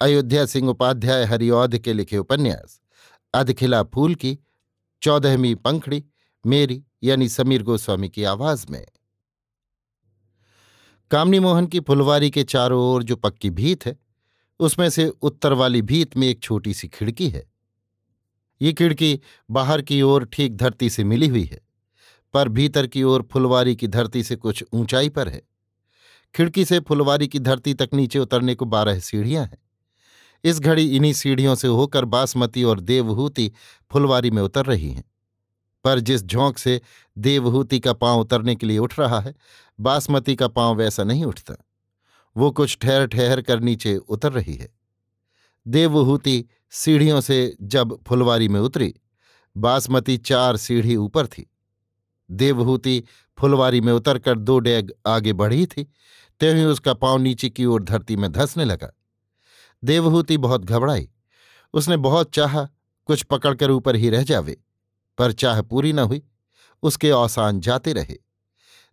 अयोध्या सिंह उपाध्याय हरिऔध के लिखे उपन्यास, अधखिला फूल की, चौदहवीं पंखड़ी, मेरी यानी समीर गोस्वामी की आवाज़ में। कामनी मोहन की फुलवारी के चारों ओर जो पक्की भीत है, उसमें से उत्तर वाली भीत में एक छोटी सी खिड़की है। ये खिड़की बाहर की ओर ठीक धरती से मिली हुई है, पर भीतर की ओर फुलवारी की धरती से कुछ ऊंचाई पर है। खिड़की से फुलवारी की धरती तक नीचे उतरने को बारह सीढ़ियाँ हैं। इस घड़ी इन्हीं सीढ़ियों से होकर बासमती और देवहूति फुलवारी में उतर रही हैं। पर जिस झोंक से देवहूति का पाँव उतरने के लिए उठ रहा है, बासमती का पाँव वैसा नहीं उठता। वो कुछ ठहर ठहर कर नीचे उतर रही है। देवहूति सीढ़ियों से जब फुलवारी में उतरी, बासमती चार सीढ़ी ऊपर थी। देवहूति फुलवारी में उतरकर दो डैग आगे बढ़ी थी त्यों उसका पाँव नीचे की ओर धरती में धंसने लगा। देवहूति बहुत घबराई। उसने बहुत चाहा कुछ पकड़कर ऊपर ही रह जावे, पर चाह पूरी न हुई। उसके औसान जाते रहे।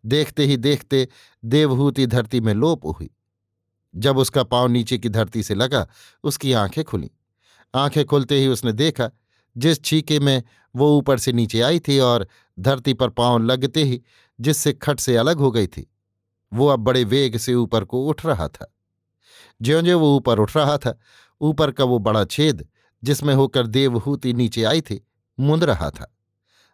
देखते ही देखते देवहूति धरती में लोप हुई। जब उसका पाँव नीचे की धरती से लगा, उसकी आँखें खुली। आँखें खुलते ही उसने देखा, जिस छीके में वो ऊपर से नीचे आई थी और धरती पर पाँव लगते ही जिससे खट से अलग हो गई थी, वो अब बड़े वेग से ऊपर को उठ रहा था। ज्यो ज्यो वो ऊपर उठ रहा था, ऊपर का वो बड़ा छेद, जिसमें होकर देवहूति नीचे आई थी, मुंद रहा था।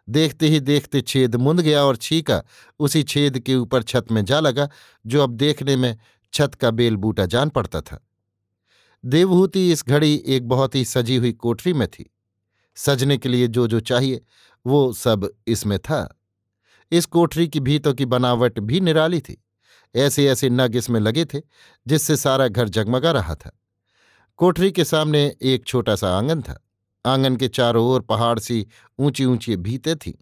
देखते ही देखते छेद मुंद गया और छीका, उसी छेद के ऊपर छत में जा लगा, जो अब देखने में छत का बेल बूटा जान पड़ता था। देवहूति इस घड़ी एक बहुत ही सजी हुई कोठरी में थी। सजने के लिए जो जो चाहिए, वो सब इसमें था। इस कोठरी की भीतों की बनावट भी निराली थी। ऐसे ऐसे नग इसमें लगे थे, जिससे सारा घर जगमगा रहा था। कोठरी के सामने एक छोटा सा आँगन था। आँगन के चारों ओर पहाड़ सी ऊँची ऊँची भीतें थीं।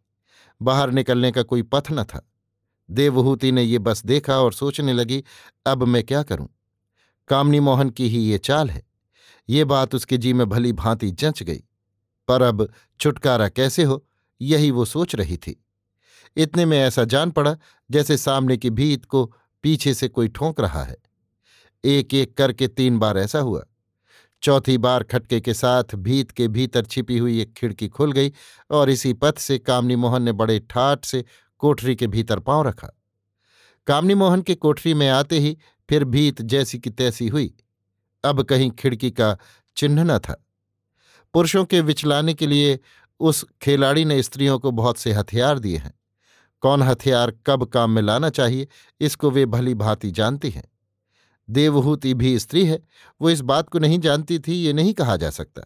बाहर निकलने का कोई पथ न था। देवहूति ने ये बस देखा और सोचने लगी, अब मैं क्या करूँ? कामनी मोहन की ही ये चाल है। ये बात उसके जी में भली भांति जंच गई। पर अब छुटकारा कैसे हो? यही वो सोच रही थी। इतने में ऐसा जान पड़ा जैसे सामने की भीत को पीछे से कोई ठोंक रहा है। एक एक करके तीन बार ऐसा हुआ। चौथी बार खटके के साथ भीत के भीतर छिपी हुई एक खिड़की खुल गई और इसी पथ से कामनी मोहन ने बड़े ठाठ से कोठरी के भीतर पाँव रखा। कामनी मोहन के कोठरी में आते ही फिर भीत जैसी की तैसी हुई। अब कहीं खिड़की का चिन्ह न था। पुरुषों के विचलाने के लिए उस खिलाड़ी ने स्त्रियों को बहुत से हथियार दिए हैं। कौन हथियार कब काम में लाना चाहिए, इसको वे भली भांति जानती हैं। देवहूति भी स्त्री है, वो इस बात को नहीं जानती थी, ये नहीं कहा जा सकता।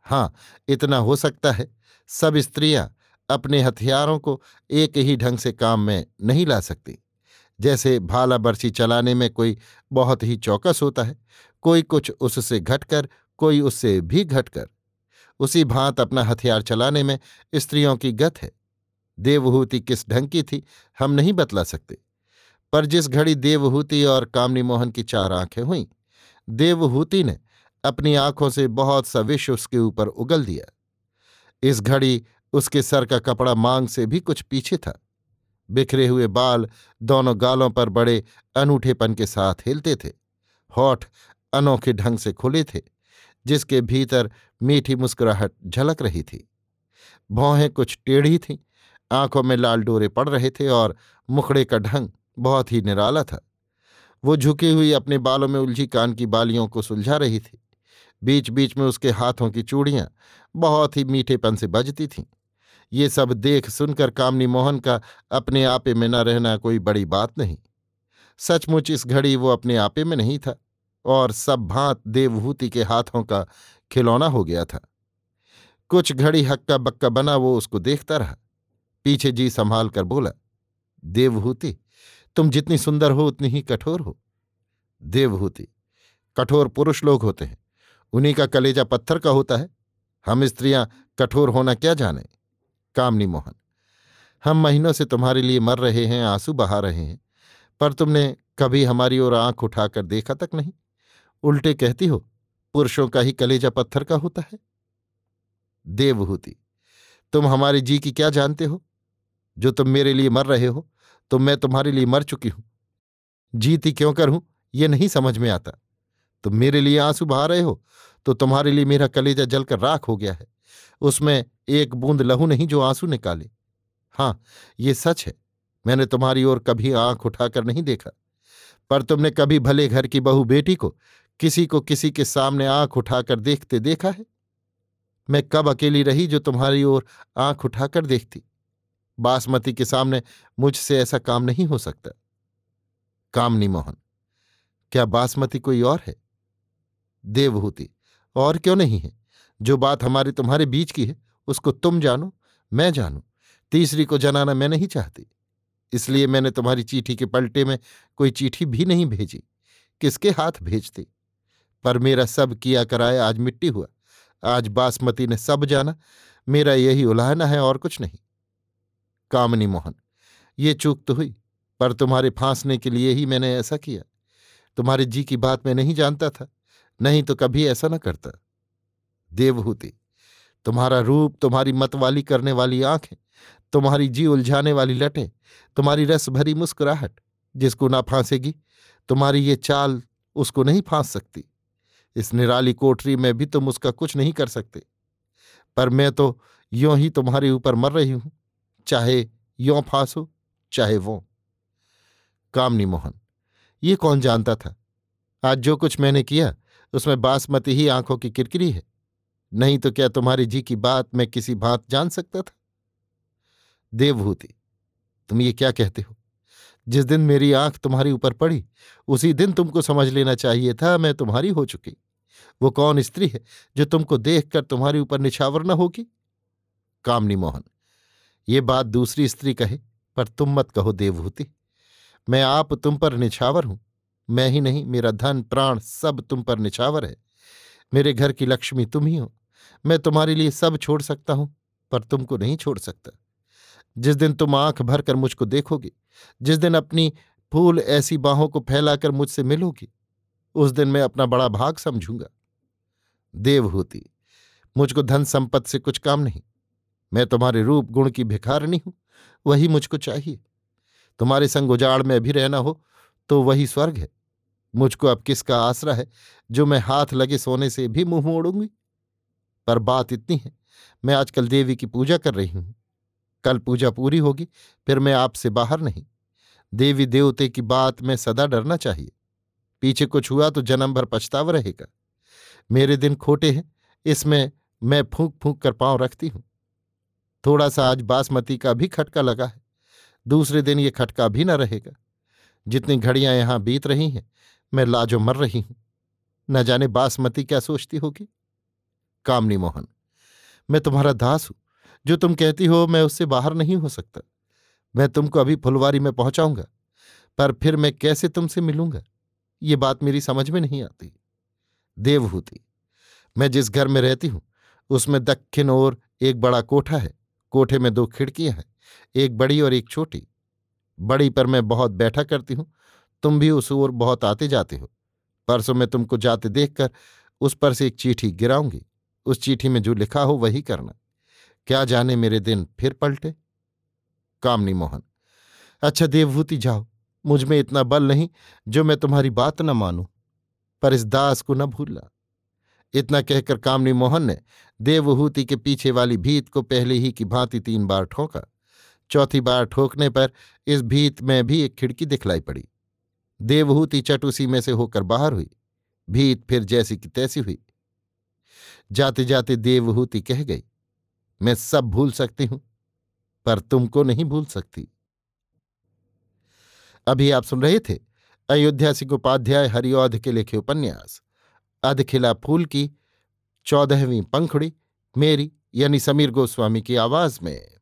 हाँ इतना हो सकता है, सब स्त्रियाँ अपने हथियारों को एक ही ढंग से काम में नहीं ला सकती। जैसे भाला बर्छी चलाने में कोई बहुत ही चौकस होता है, कोई कुछ उससे घटकर, कोई उससे भी घटकर। उसी भांत अपना हथियार चलाने में स्त्रियों की गत है। देवहूति किस ढंग की थी, हम नहीं बतला सकते। पर जिस घड़ी देवहूति और कामनी मोहन की चार आँखें हुईं, देवहूति ने अपनी आँखों से बहुत सा विष उसके ऊपर उगल दिया। इस घड़ी उसके सर का कपड़ा मांग से भी कुछ पीछे था। बिखरे हुए बाल दोनों गालों पर बड़े अनूठेपन के साथ हिलते थे। होठ अनोखे ढंग से खुले थे, जिसके भीतर मीठी मुस्कुराहट झलक रही थी। भौहें कुछ टेढ़ी थीं आँखों में लाल डोरे पड़ रहे थे और मुखड़े का ढंग बहुत ही निराला था। वो झुकी हुई अपने बालों में उलझी कान की बालियों को सुलझा रही थी। बीच बीच में उसके हाथों की चूड़ियाँ बहुत ही मीठेपन से बजती थीं। ये सब देख सुनकर कामनी मोहन का अपने आपे में न रहना कोई बड़ी बात नहीं। सचमुच इस घड़ी वो अपने आपे में नहीं था और सब भांत देवभूति के हाथों का खिलौना हो गया था। कुछ घड़ी हक्का बक्का बना वो उसको देखता रहा। पीछे जी संभाल कर बोला देवभूति तुम जितनी सुंदर हो उतनी ही कठोर हो। देवभूति कठोर पुरुष लोग होते हैं, उन्हीं का कलेजा पत्थर का होता है। हम स्त्रियाँ कठोर होना क्या जाने? कामनी मोहन, हम महीनों से तुम्हारे लिए मर रहे हैं, आँसू बहा रहे हैं, पर तुमने कभी हमारी ओर आँख उठाकर देखा तक नहीं। उल्टे कहती हो, पुरुषों का ही कलेजा पत्थर का होता है। देवहूति, तुम हमारे जी की क्या जानते हो? जो तुम मेरे लिए मर रहे हो तो मैं तुम्हारे लिए मर चुकी हूँ। जीती क्यों कर ये नहीं समझ में आता। तुम मेरे लिए आँसू बहा रहे हो तो तुम्हारे लिए मेरा कलेजा जलकर राख हो गया है। उसमें एक बूंद लहू नहीं जो आँसू निकाले। हाँ ये सच है, मैंने तुम्हारी ओर कभी आँख उठाकर नहीं देखा। पर तुमने कभी भले घर की बहू बेटी को किसी को किसी के सामने आँख उठाकर देखते देखा है? मैं कब अकेली रही जो तुम्हारी ओर आँख उठाकर देखती? बासमती के सामने, मुझसे ऐसा काम नहीं हो सकता। कामनी मोहन, क्या बासमती कोई और है? देवहूति और क्यों नहीं है? जो बात हमारे तुम्हारे बीच की है, उसको तुम जानो, मैं जानू। तीसरी को जनाना मैं नहीं चाहती। इसलिए मैंने तुम्हारी चिट्ठी के पलटे में कोई चिट्ठी भी नहीं भेजी। किसके हाथ भेजती? पर मेरा सब किया कराया आज मिट्टी हुआ। आज बासमती ने सब जाना, मेरा यही उलाहना है और कुछ नहीं। कामनी मोहन, ये चूक तो हुई, पर तुम्हारे फांसने के लिए ही मैंने ऐसा किया। तुम्हारे जी की बात मैं नहीं जानता था, नहीं तो कभी ऐसा न करता। देवहूति, तुम्हारा रूप, तुम्हारी मतवाली करने वाली आँखें, तुम्हारी जी उलझाने वाली लटें, तुम्हारी रस भरी मुस्कुराहट जिसको ना फांसेगी, तुम्हारी ये चाल उसको नहीं फांस सकती। इस निराली कोठरी में भी तुम उसका कुछ नहीं कर सकते। पर मैं तो यों ही तुम्हारे ऊपर मर रही हूँ। चाहे यों फांसो चाहे वो। कामनी मोहन, ये कौन जानता था? आज जो कुछ मैंने किया, उसमें बासमती ही आँखों की किरकिरी है। नहीं तो क्या तुम्हारी जी की बात मैं किसी बात जान सकता था? देवभूति, तुम ये क्या कहते हो? जिस दिन मेरी आँख तुम्हारी ऊपर पड़ी, उसी दिन तुमको समझ लेना चाहिए था मैं तुम्हारी हो चुकी। वो कौन स्त्री है जो तुमको देखकर तुम्हारे ऊपर निछावर न होगी? कामनी मोहन ये बात दूसरी स्त्री कहे, पर तुम मत कहो देवभूति। मैं आप तुम पर निछावर हूँ। मैं ही नहीं, मेरा धन, प्राण सब तुम पर निछावर है। मेरे घर की लक्ष्मी तुम ही हो। मैं तुम्हारे लिए सब छोड़ सकता हूँ, पर तुमको नहीं छोड़ सकता। जिस दिन तुम आँख भरकर मुझको देखोगे, जिस दिन अपनी फूल ऐसी बाहों को फैलाकर मुझसे मिलोगी, उस दिन मैं अपना बड़ा भाग समझूँगा। देवहूति मुझको धन संपत्ति से कुछ काम नहीं। मैं तुम्हारे रूप गुण की भिखारनी हूँ। वही मुझको चाहिए। तुम्हारे संग उजाड़ में भी रहना हो तो वही स्वर्ग है। मुझको अब किसका आसरा है, जो मैं हाथ लगे सोने से भी मुँह मोड़ूँगी? पर बात इतनी है, मैं आजकल देवी की पूजा कर रही हूँ। कल पूजा पूरी होगी, फिर मैं आपसे बाहर नहीं। देवी देवते की बात में सदा डरना चाहिए। पीछे कुछ हुआ तो जन्म भर पछतावा रहेगा। मेरे दिन खोटे हैं, इसमें मैं फूंक फूंक कर पाँव रखती हूँ। थोड़ा सा आज बासमती का भी खटका लगा है। दूसरे दिन ये खटका भी न रहेगा। जितनी घड़ियाँ यहाँ बीत रही हैं, मैं लाजो मर रही हूँ। न जाने बासमती क्या सोचती होगी? कामनी मोहन, मैं तुम्हारा दास हूँ। जो तुम कहती हो मैं उससे बाहर नहीं हो सकता। मैं तुमको अभी फुलवारी में पहुंचाऊँगा, पर फिर मैं कैसे तुमसे मिलूँगा? ये बात मेरी समझ में नहीं आती। देवहूति, मैं जिस घर में रहती हूँ, उसमें दक्षिण ओर एक बड़ा कोठा है। कोठे में दो खिड़कियाँ हैं, एक बड़ी और एक छोटी। बड़ी पर मैं बहुत बैठा करती हूँ, तुम भी उस ओर बहुत आते जाते हो। परसों मैं तुमको जाते देखकर उस पर से एक चिट्ठी गिराऊँगी, उस चिट्ठी में जो लिखा हो वही करना। क्या जाने मेरे दिन फिर पलटे? कामनी मोहन अच्छा देवभूति जाओ, मुझमें इतना बल नहीं जो मैं तुम्हारी बात न मानूं, पर इस दास को न भूलना। इतना कहकर कामनी मोहन ने देवहूति के पीछे वाली भीत को पहले ही की भांति तीन बार ठोका। चौथी बार ठोकने पर इस भीत में भी एक खिड़की दिखलाई पड़ी। देवहूति चटूसी में से होकर बाहर हुई। भीत फिर जैसी की तैसी हुई। जाते जाते देवहूति कह गई, मैं सब भूल सकती हूँ, पर तुमको नहीं भूल सकती। अभी आप सुन रहे थे अयोध्या सिंह उपाध्याय हरिऔध के लिखे उपन्यास। अधखिला फूल की चौदहवीं पंखुड़ी मेरी यानी समीर गोस्वामी की आवाज़ में